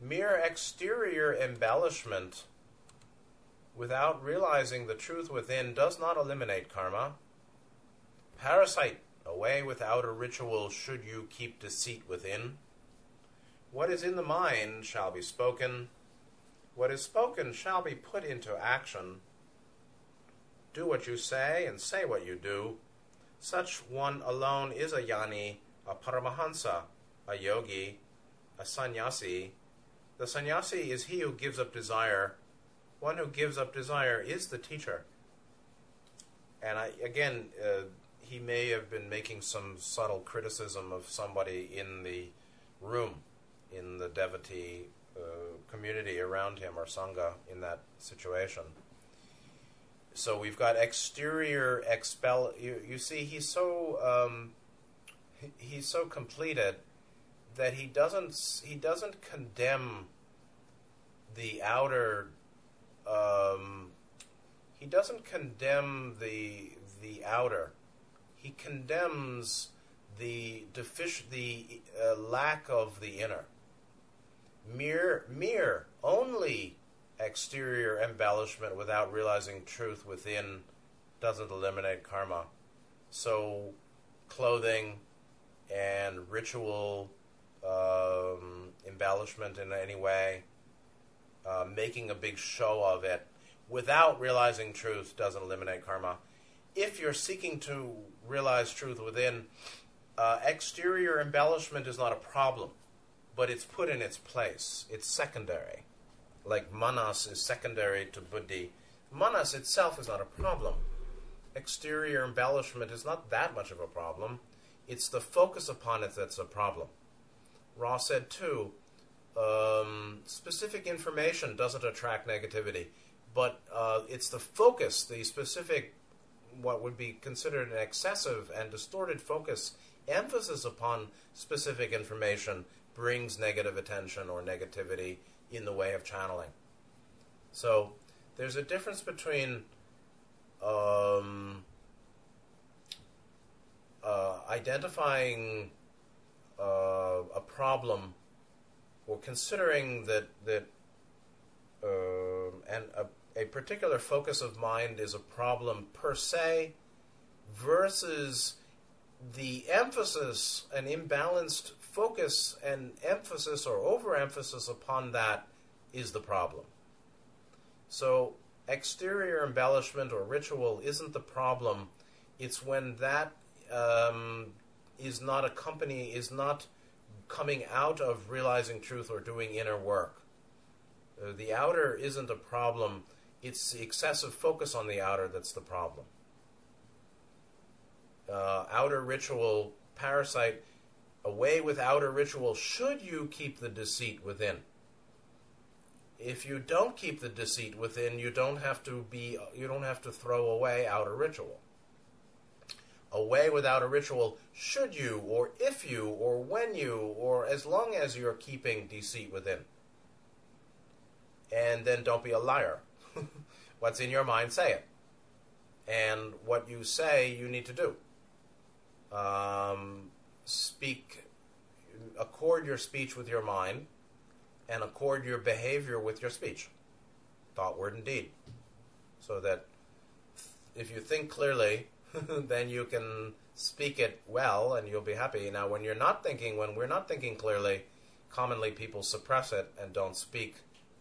Mere exterior embellishment without realizing the truth within does not eliminate karma. Parasite, away without a ritual should you keep deceit within. What is in the mind shall be spoken. What is spoken shall be put into action. Do what you say and say what you do. Such one alone is a jnani, a paramahansa, a yogi, a sannyasi. The sannyasi is he who gives up desire. One who gives up desire is the teacher. And I, again, uh, he may have been making some subtle criticism of somebody in the room in the devotee uh, community around him or sangha in that situation. So we've got exterior expel. You, you see, he's so um, he, he's so completed that he doesn't he doesn't condemn the outer. Um, he doesn't condemn the the outer. He condemns the defic- the uh, lack of the inner mere, mere, only exterior embellishment without realizing truth within doesn't eliminate karma. So, clothing and ritual um, embellishment in any way, uh, making a big show of it without realizing truth doesn't eliminate karma. If you're seeking to realize truth within, uh, exterior embellishment is not a problem but it's put in its place. It's secondary. Like manas is secondary to buddhi. Manas itself is not a problem. Exterior embellishment is not that much of a problem. It's the focus upon it that's a problem. Ra said too, um, specific information doesn't attract negativity, but uh, it's the focus, the specific, what would be considered an excessive and distorted focus, emphasis upon specific information brings negative attention or negativity in the way of channeling. So there's a difference between um, uh, identifying uh, a problem or considering that that um and a, a particular focus of mind is a problem per se versus the emphasis, an imbalanced focus and emphasis or overemphasis upon that is the problem. So, exterior embellishment or ritual isn't the problem. It's when that um, is not accompany is not coming out of realizing truth or doing inner work. Uh, the outer isn't a problem. It's the excessive focus on the outer that's the problem. Uh, outer ritual parasite away with outer ritual should you keep the deceit within if you don't keep the deceit within, you don't have to be you don't have to throw away outer ritual. Away without a ritual, should you, or if you, or when you, or as long as you're keeping deceit within. And then don't be a liar. What's in your mind, say it. And what you say, you need to do. Um, speak, accord your speech with your mind and accord your behavior with your speech, thought, word, and deed. So that if you think clearly, then you can speak it well and you'll be happy. Now, when you're not thinking, when we're not thinking clearly, commonly people suppress it and don't speak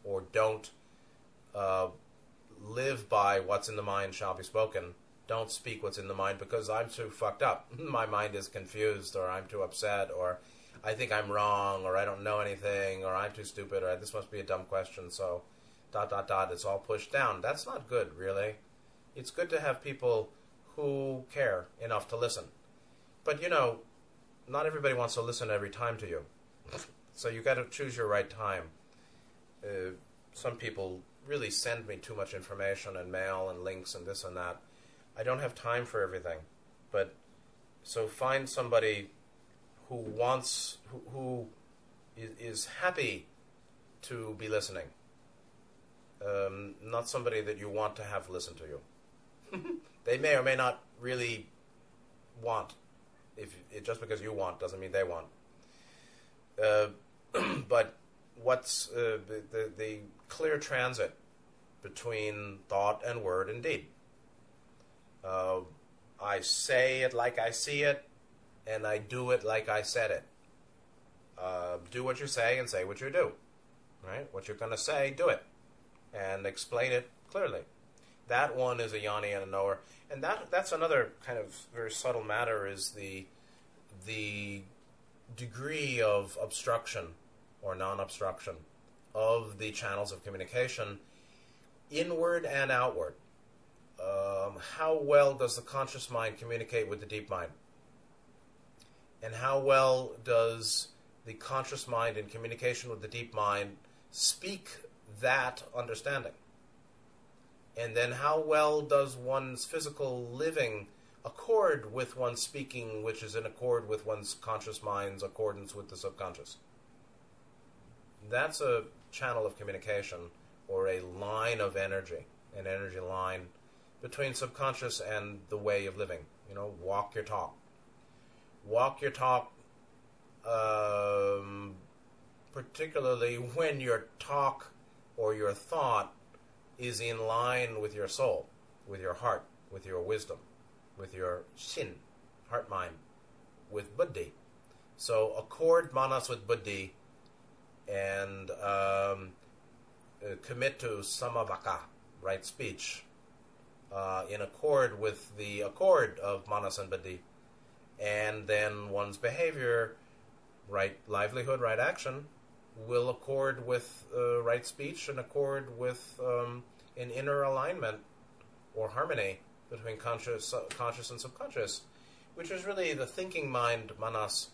or don't uh, live by what's in the mind shall be spoken. Don't speak what's in the mind because I'm too fucked up. My mind is confused or I'm too upset or I think I'm wrong, or I don't know anything, or I'm too stupid, or this must be a dumb question, so dot dot dot. It's all pushed down. That's not good, really. It's good to have people who care enough to listen. But you know, not everybody wants to listen every time to you. So you got to choose your right time. Uh, some people really send me too much information and mail and links and this and that. I don't have time for everything. But so find somebody who wants, who, who is, happy to be listening. Um, not somebody that you want to have listen to you. they may or may not really want. If just because you want doesn't mean they want. Uh, but what's uh, the, the, the clear transit between thought and word and deed? Uh, I say it like I see it and I do it like I said it. Uh, do what you say and say what you do. Right? What you're going to say, do it. And explain it clearly. That one is a jnani and a knower. And that that's another kind of very subtle matter is the the degree of obstruction or non-obstruction of the channels of communication, inward and outward. Um, how well does the conscious mind communicate with the deep mind? and how well does the conscious mind in communication with the deep mind speak that understanding? And then how well does one's physical living accord with one's speaking, which is in accord with one's conscious mind's accordance with the subconscious? That's a channel of communication or a line of energy, an energy line between subconscious and the way of living. You know, walk your talk walk your talk, um, particularly when your talk or your thought is in line with your soul, with your heart, with your wisdom, with your shin, heart mind, with buddhi. So accord manas with buddhi and um, uh, commit to samavaka, right speech, uh, in accord with the accord of manas and buddhi and then one's behavior, right livelihood, right action, will accord with uh, right speech and accord with um, an inner alignment or harmony between conscious, conscious and subconscious, which is really the thinking mind, manas.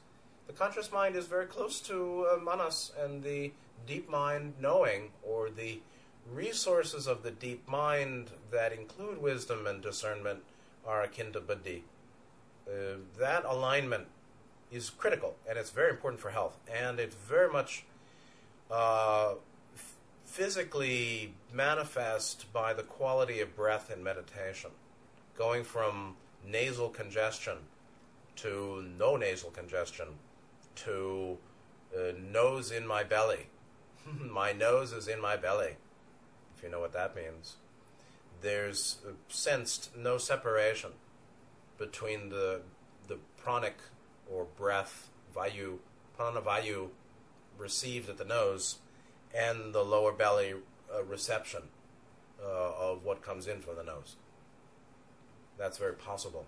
The conscious mind is very close to uh, manas, and the deep mind, knowing, or the resources of the deep mind that include wisdom and discernment, are akin to buddhi. Uh, that alignment is critical and it's very important for health. And it's very much uh, physically manifest by the quality of breath in meditation. Going from nasal congestion to no nasal congestion to uh, nose in my belly. my nose is in my belly. if you know what that means. There's uh, sensed no separation between the the pranic or breath vayu prana vayu received at the nose and the lower belly uh, reception uh, of what comes in from the nose. That's very possible.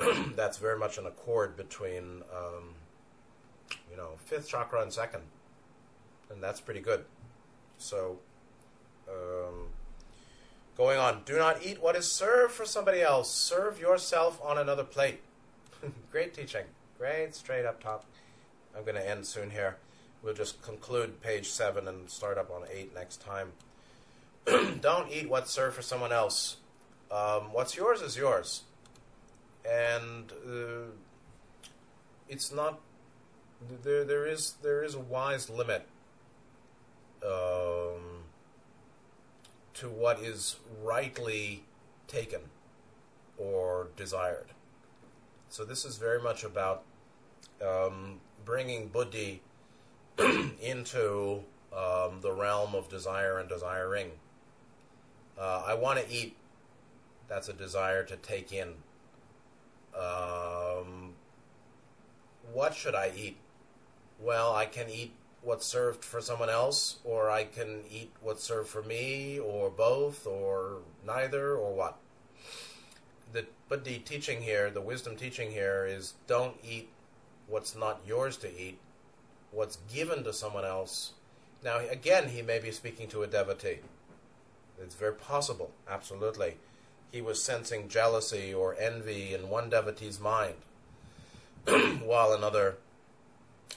That's very much an accord between, um, you know, fifth chakra and second, and that's pretty good. So, um, going on, do not eat what is served for somebody else. Serve yourself on another plate. Great teaching. Great, straight up top. I'm going to end soon here. We'll just conclude page 7 and start up on 8 next time. Don't eat what's served for someone else. Um, what's yours is yours. And uh, it's not. There, there is there is a wise limit um, to what is rightly taken or desired. So this is very much about um, bringing buddhi into um, the realm of desire and desiring. Uh, I want to eat. That's a desire to take in. Um, what should I eat? Well, I can eat what's served for someone else, or I can eat what's served for me, or both, or neither, or what. But the teaching here, the wisdom teaching here, is don't eat what's not yours to eat, what's given to someone else. Now, again, he may be speaking to a devotee. It's very possible, absolutely. He was sensing jealousy or envy in one devotee's mind, while another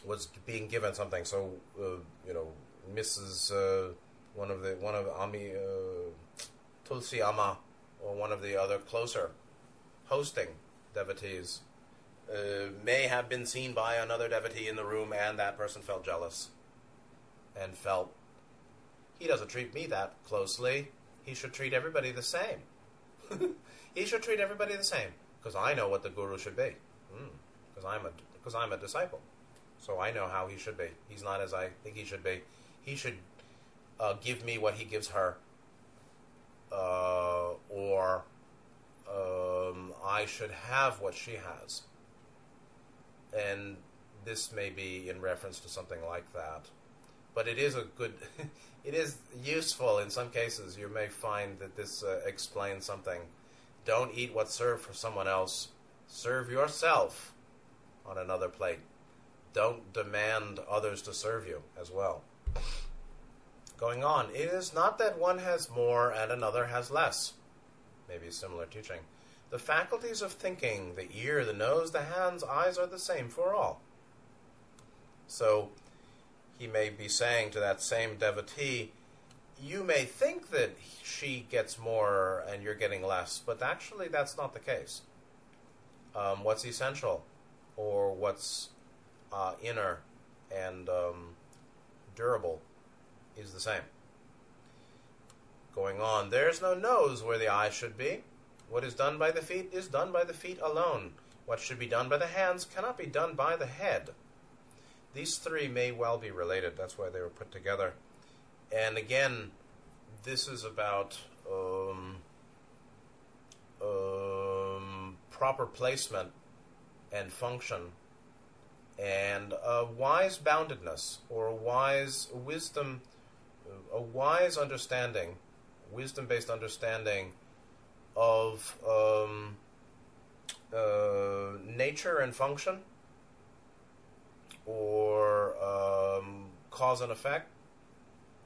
was being given something. So, uh, you know, Mrs. Uh, one of the one of Ami uh, Tulsi Amma, or one of the other closer hosting devotees uh, may have been seen by another devotee in the room, and that person felt jealous and felt he doesn't treat me that closely. He should treat everybody the same. he should treat everybody the same because I know what the guru should be. Because mm, I'm a because I'm a disciple, so I know how he should be. He's not as I think he should be. He should uh, give me what he gives her, uh, or um, I should have what she has and this may be in reference to something like that. But it is a good, it is useful in some cases. You may find that this uh, explains something. Don't eat what's served for someone else. Serve yourself on another plate. Don't demand others to serve you as well. Going on, it is not that one has more and another has less. Maybe similar teaching. The faculties of thinking, the ear, the nose, the hands, eyes are the same for all. So he may be saying to that same devotee, you may think that she gets more and you're getting less, but actually that's not the case. Um, what's essential or what's uh, inner and um, durable is the same. Going on, there's no nose where the eye should be. What is done by the feet is done by the feet alone. What should be done by the hands cannot be done by the head. These three may well be related. That's why they were put together. And again, this is about um, um, proper placement and function and a wise boundedness or a wise wisdom, a wise understanding, wisdom based understanding of um, uh, nature and function, or um, cause and effect,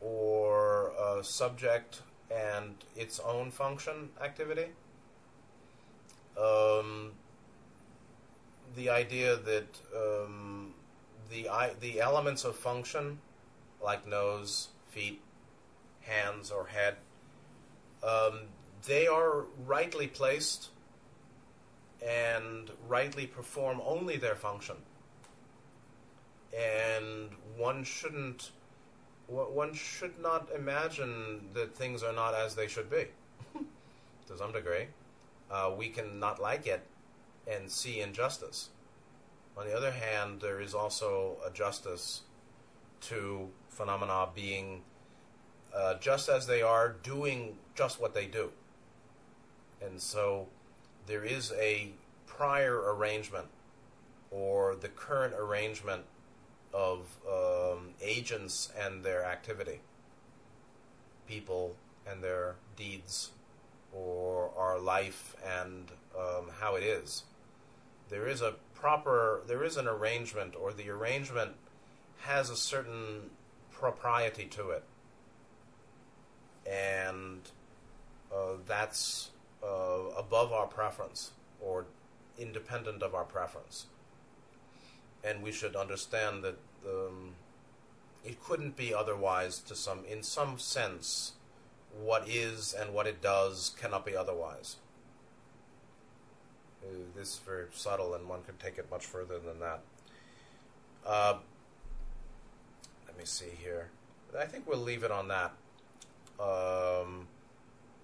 or uh, subject and its own function activity. Um, the idea that um, the the elements of function, like nose, feet, hands, or head, um, they are rightly placed and rightly perform only their function. And one shouldn't, one should not imagine that things are not as they should be. to some degree, uh, we can not like it and see injustice. On the other hand, there is also a justice to phenomena being uh, just as they are, doing just what they do. And so there is a prior arrangement or the current arrangement of um, agents and their activity, people and their deeds, or our life and um, how it is. There is a proper, there is an arrangement, or the arrangement has a certain propriety to it. And uh, that's uh, above our preference or independent of our preference. And we should understand that um, it couldn't be otherwise to some in some sense what is and what it does cannot be otherwise. Uh, this is very subtle, and one could take it much further than that. Uh, let me see here. I think we'll leave it on that. Um,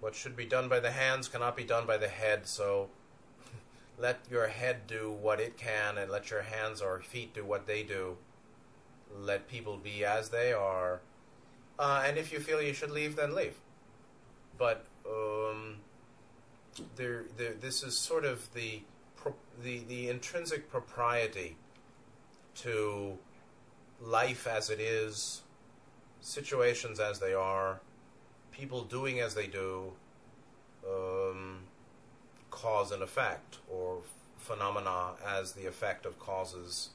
what should be done by the hands cannot be done by the head, so let your head do what it can, and let your hands or feet do what they do. Let people be as they are. Uh, and if you feel you should leave, then leave. But um, there, there, this is sort of the, the the intrinsic propriety to life as it is, situations as they are, people doing as they do, um, cause and effect, or phenomena as the effect of causes,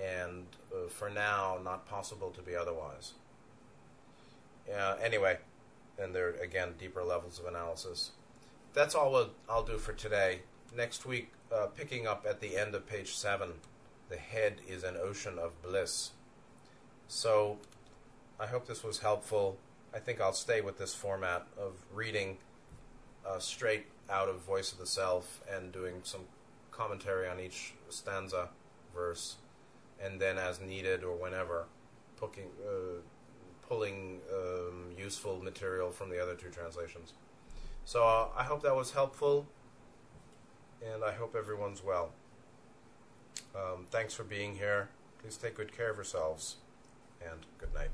and uh, for now, not possible to be otherwise. Uh, anyway, and there again, deeper levels of analysis. That's all we'll, I'll do for today. Next week, uh, picking up at the end of page 7, the head is an ocean of bliss. So, I hope this was helpful. I think I'll stay with this format of reading uh, straight out of Voice of the Self and doing some commentary on each stanza, verse, and then as needed or whenever, pooking, uh, pulling um, useful material from the other two translations. So uh, I hope that was helpful, and I hope everyone's well. Um, thanks for being here. Please take good care of yourselves, and good night.